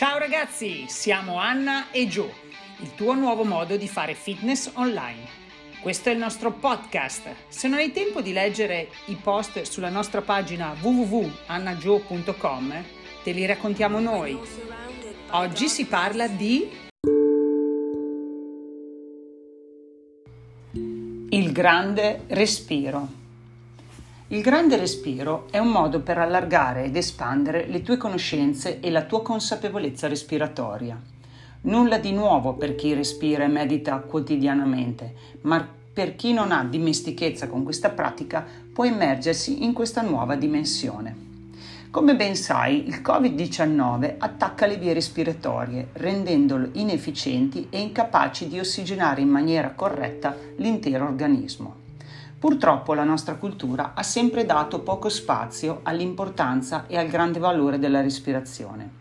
Ciao ragazzi, siamo Anna e Joe, il tuo nuovo modo di fare fitness online. Questo è il nostro podcast. Se non hai tempo di leggere i post sulla nostra pagina www.annagio.com, te li raccontiamo noi. Oggi si parla di il grande respiro. Il grande respiro è un modo per allargare ed espandere le tue conoscenze e la tua consapevolezza respiratoria. Nulla di nuovo per chi respira e medita quotidianamente, ma per chi non ha dimestichezza con questa pratica può immergersi in questa nuova dimensione. Come ben sai, il Covid-19 attacca le vie respiratorie, rendendolo inefficienti e incapaci di ossigenare in maniera corretta l'intero organismo. Purtroppo la nostra cultura ha sempre dato poco spazio all'importanza e al grande valore della respirazione.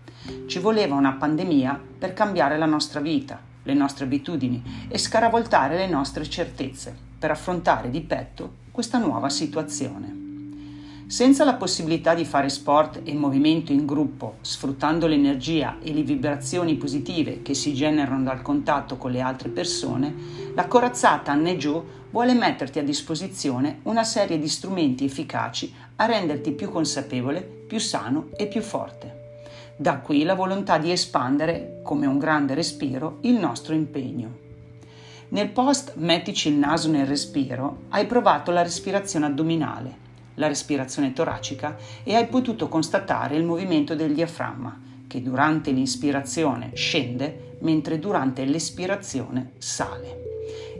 Ci voleva una pandemia per cambiare la nostra vita, le nostre abitudini e scaravoltare le nostre certezze per affrontare di petto questa nuova situazione. Senza la possibilità di fare sport e movimento in gruppo, sfruttando l'energia e le vibrazioni positive che si generano dal contatto con le altre persone, la corazzata Anne Joe vuole metterti a disposizione una serie di strumenti efficaci a renderti più consapevole, più sano e più forte. Da qui la volontà di espandere, come un grande respiro, il nostro impegno. Nel post Mettici il naso nel respiro hai provato la respirazione addominale, la respirazione toracica e hai potuto constatare il movimento del diaframma, che durante l'inspirazione scende mentre durante l'espirazione sale.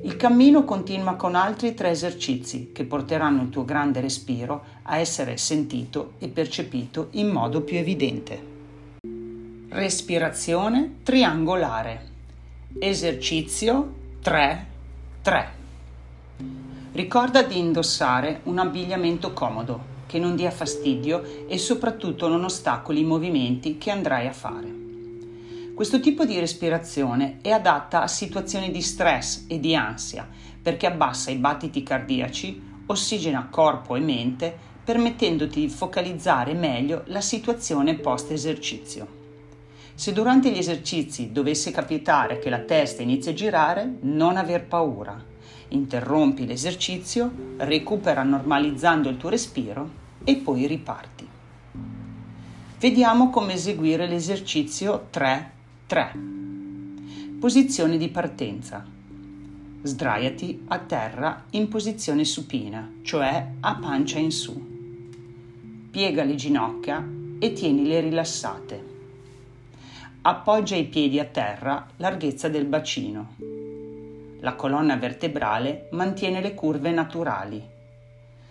Il cammino continua con altri tre esercizi che porteranno il tuo grande respiro a essere sentito e percepito in modo più evidente. Respirazione triangolare. Esercizio 3 3. Ricorda di indossare un abbigliamento comodo, che non dia fastidio e soprattutto non ostacoli i movimenti che andrai a fare. Questo tipo di respirazione è adatta a situazioni di stress e di ansia perché abbassa i battiti cardiaci, ossigena corpo e mente, permettendoti di focalizzare meglio la situazione post esercizio. Se durante gli esercizi dovesse capitare che la testa inizi a girare, non aver paura. Interrompi l'esercizio, recupera normalizzando il tuo respiro e poi riparti. Vediamo come eseguire l'esercizio 3 3. Posizione di partenza. Sdraiati a terra in posizione supina, cioè a pancia in su. Piega le ginocchia e tienile rilassate. Appoggia i piedi a terra, larghezza del bacino. La colonna vertebrale mantiene le curve naturali.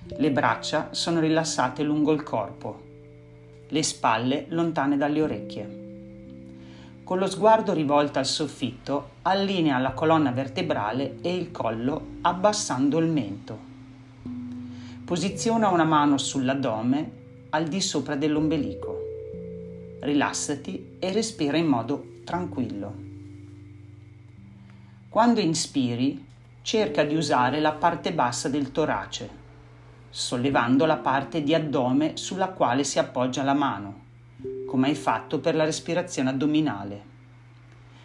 Le braccia sono rilassate lungo il corpo. Le spalle lontane dalle orecchie. Con lo sguardo rivolto al soffitto, allinea la colonna vertebrale e il collo abbassando il mento. Posiziona una mano sull'addome al di sopra dell'ombelico. Rilassati e respira in modo tranquillo. Quando inspiri, cerca di usare la parte bassa del torace, sollevando la parte di addome sulla quale si appoggia la mano come hai fatto per la respirazione addominale.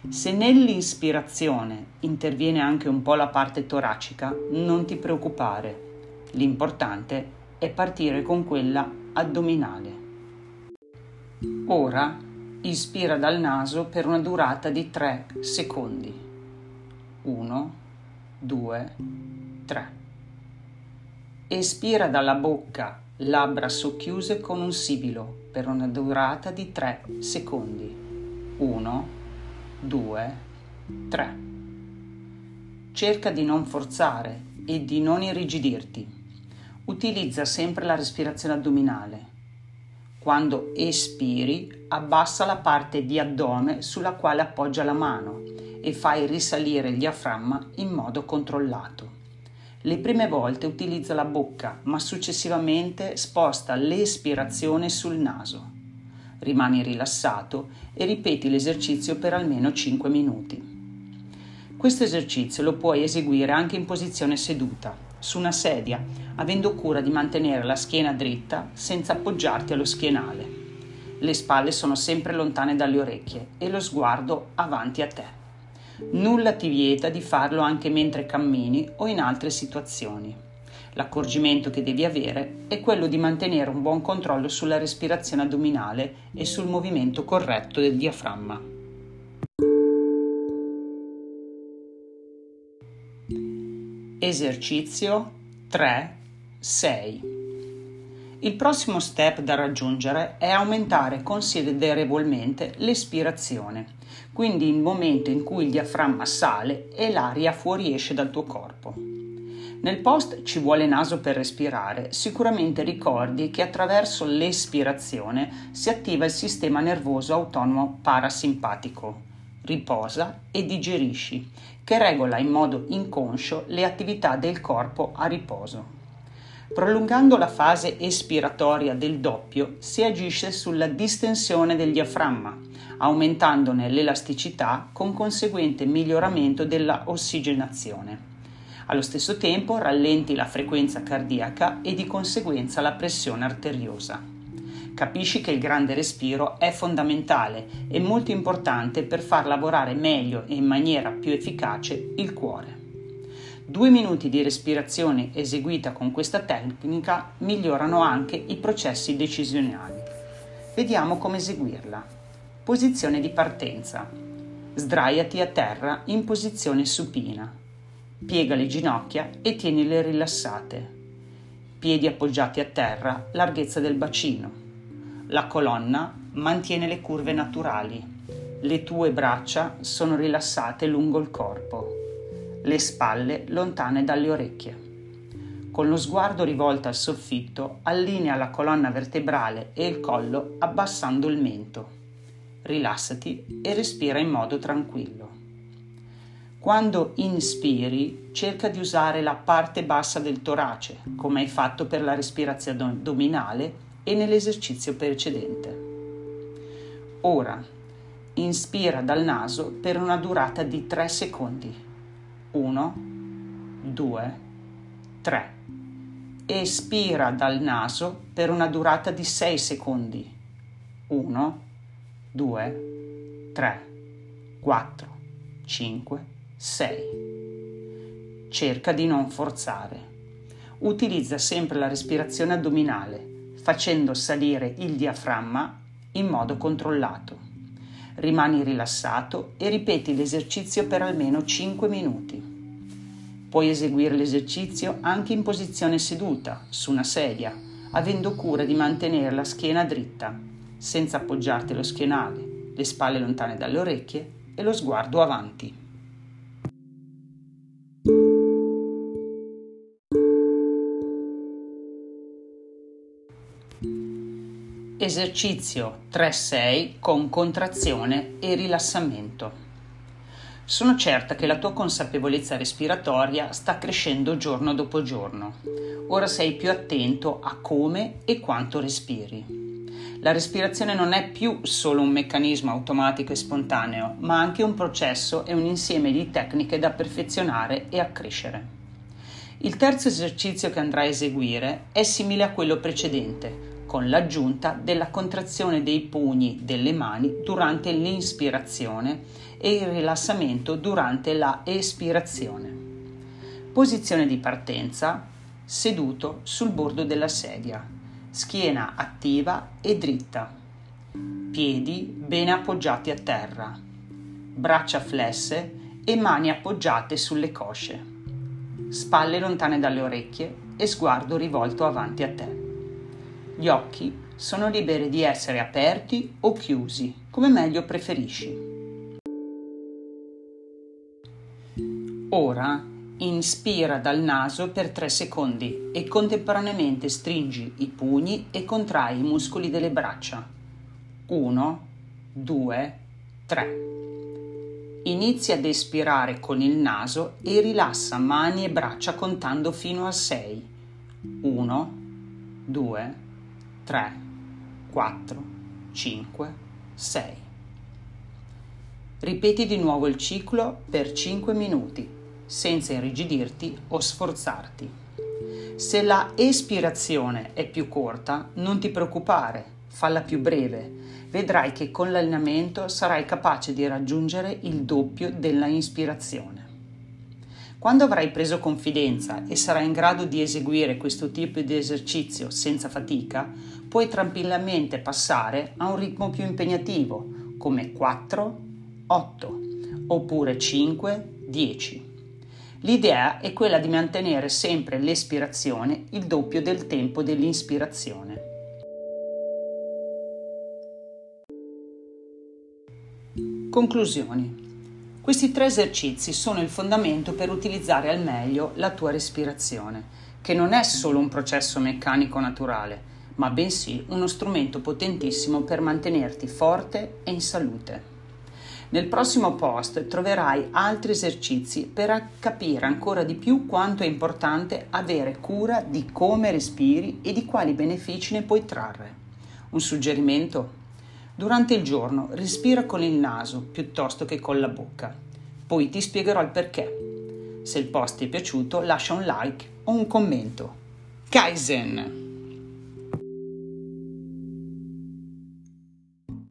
Se nell'ispirazione interviene anche un po' la parte toracica, non ti preoccupare. L'importante è partire con quella addominale. Ora ispira dal naso per una durata di 3 secondi. 1, 2, 3. Espira dalla bocca labbra socchiuse con un sibilo per una durata di 3 secondi. 1, 2, 3. Cerca di non forzare e di non irrigidirti. Utilizza sempre la respirazione addominale. Quando espiri, abbassa la parte di addome sulla quale appoggia la mano e fai risalire il diaframma in modo controllato. Le prime volte utilizza la bocca, ma successivamente sposta l'espirazione sul naso. Rimani rilassato e ripeti l'esercizio per almeno 5 minuti. Questo esercizio lo puoi eseguire anche in posizione seduta, su una sedia, avendo cura di mantenere la schiena dritta senza appoggiarti allo schienale. Le spalle sono sempre lontane dalle orecchie e lo sguardo avanti a te. Nulla ti vieta di farlo anche mentre cammini o in altre situazioni. L'accorgimento che devi avere è quello di mantenere un buon controllo sulla respirazione addominale e sul movimento corretto del diaframma. Esercizio 3 6 il prossimo step da raggiungere è aumentare considerevolmente l'espirazione, quindi il momento in cui il diaframma sale e l'aria fuoriesce dal tuo corpo. Nel post ci vuole naso per respirare, sicuramente ricordi che attraverso l'espirazione si attiva il sistema nervoso autonomo parasimpatico. Riposa e digerisci, che regola in modo inconscio le attività del corpo a riposo. Prolungando la fase espiratoria del doppio si agisce sulla distensione del diaframma, aumentandone l'elasticità con conseguente miglioramento della ossigenazione. Allo stesso tempo rallenti la frequenza cardiaca e di conseguenza la pressione arteriosa. Capisci che il grande respiro è fondamentale e molto importante per far lavorare meglio e in maniera più efficace il cuore. Due minuti di respirazione eseguita con questa tecnica migliorano anche i processi decisionali. Vediamo come eseguirla. Posizione di partenza. Sdraiati a terra in posizione supina. Piega le ginocchia e tienile rilassate. Piedi appoggiati a terra, larghezza del bacino. La colonna mantiene le curve naturali. Le tue braccia sono rilassate lungo il corpo le spalle lontane dalle orecchie. Con lo sguardo rivolto al soffitto, allinea la colonna vertebrale e il collo abbassando il mento. Rilassati e respira in modo tranquillo. Quando inspiri, cerca di usare la parte bassa del torace, come hai fatto per la respirazione addominale e nell'esercizio precedente. Ora, inspira dal naso per una durata di 3 secondi 1, 2, 3. Espira dal naso per una durata di 6 secondi. 1, 2, 3, 4, 5, 6. Cerca di non forzare. Utilizza sempre la respirazione addominale, facendo salire il diaframma in modo controllato. Rimani rilassato e ripeti l'esercizio per almeno 5 minuti. Puoi eseguire l'esercizio anche in posizione seduta, su una sedia, avendo cura di mantenere la schiena dritta, senza appoggiarti allo schienale, le spalle lontane dalle orecchie e lo sguardo avanti. Esercizio 3-6 con contrazione e rilassamento. Sono certa che la tua consapevolezza respiratoria sta crescendo giorno dopo giorno. Ora sei più attento a come e quanto respiri. La respirazione non è più solo un meccanismo automatico e spontaneo, ma anche un processo e un insieme di tecniche da perfezionare e accrescere. Il terzo esercizio che andrai a eseguire è simile a quello precedente, con l'aggiunta della contrazione dei pugni delle mani durante l'inspirazione e il rilassamento durante la espirazione. Posizione di partenza seduto sul bordo della sedia, schiena attiva e dritta, piedi bene appoggiati a terra, braccia flesse e mani appoggiate sulle cosce, spalle lontane dalle orecchie e sguardo rivolto avanti a te. Gli occhi sono liberi di essere aperti o chiusi, come meglio preferisci. Ora inspira dal naso per 3 secondi e contemporaneamente stringi i pugni e contrai i muscoli delle braccia. 1, 2, 3. Inizia ad espirare con il naso e rilassa mani e braccia contando fino a 6. 1, 2, 3. 3, 4, 5, 6. Ripeti di nuovo il ciclo per 5 minuti, senza irrigidirti o sforzarti. Se la espirazione è più corta, non ti preoccupare, falla più breve. Vedrai che con l'allenamento sarai capace di raggiungere il doppio della ispirazione. Quando avrai preso confidenza e sarai in grado di eseguire questo tipo di esercizio senza fatica, puoi tranquillamente passare a un ritmo più impegnativo, come 4, 8 oppure 5, 10. L'idea è quella di mantenere sempre l'espirazione il doppio del tempo dell'ispirazione. Conclusioni. Questi tre esercizi sono il fondamento per utilizzare al meglio la tua respirazione, che non è solo un processo meccanico naturale, ma bensì uno strumento potentissimo per mantenerti forte e in salute. Nel prossimo post troverai altri esercizi per capire ancora di più quanto è importante avere cura di come respiri e di quali benefici ne puoi trarre. Un suggerimento? Durante il giorno respira con il naso piuttosto che con la bocca. Poi ti spiegherò il perché. Se il post ti è piaciuto lascia un like o un commento. Kaizen!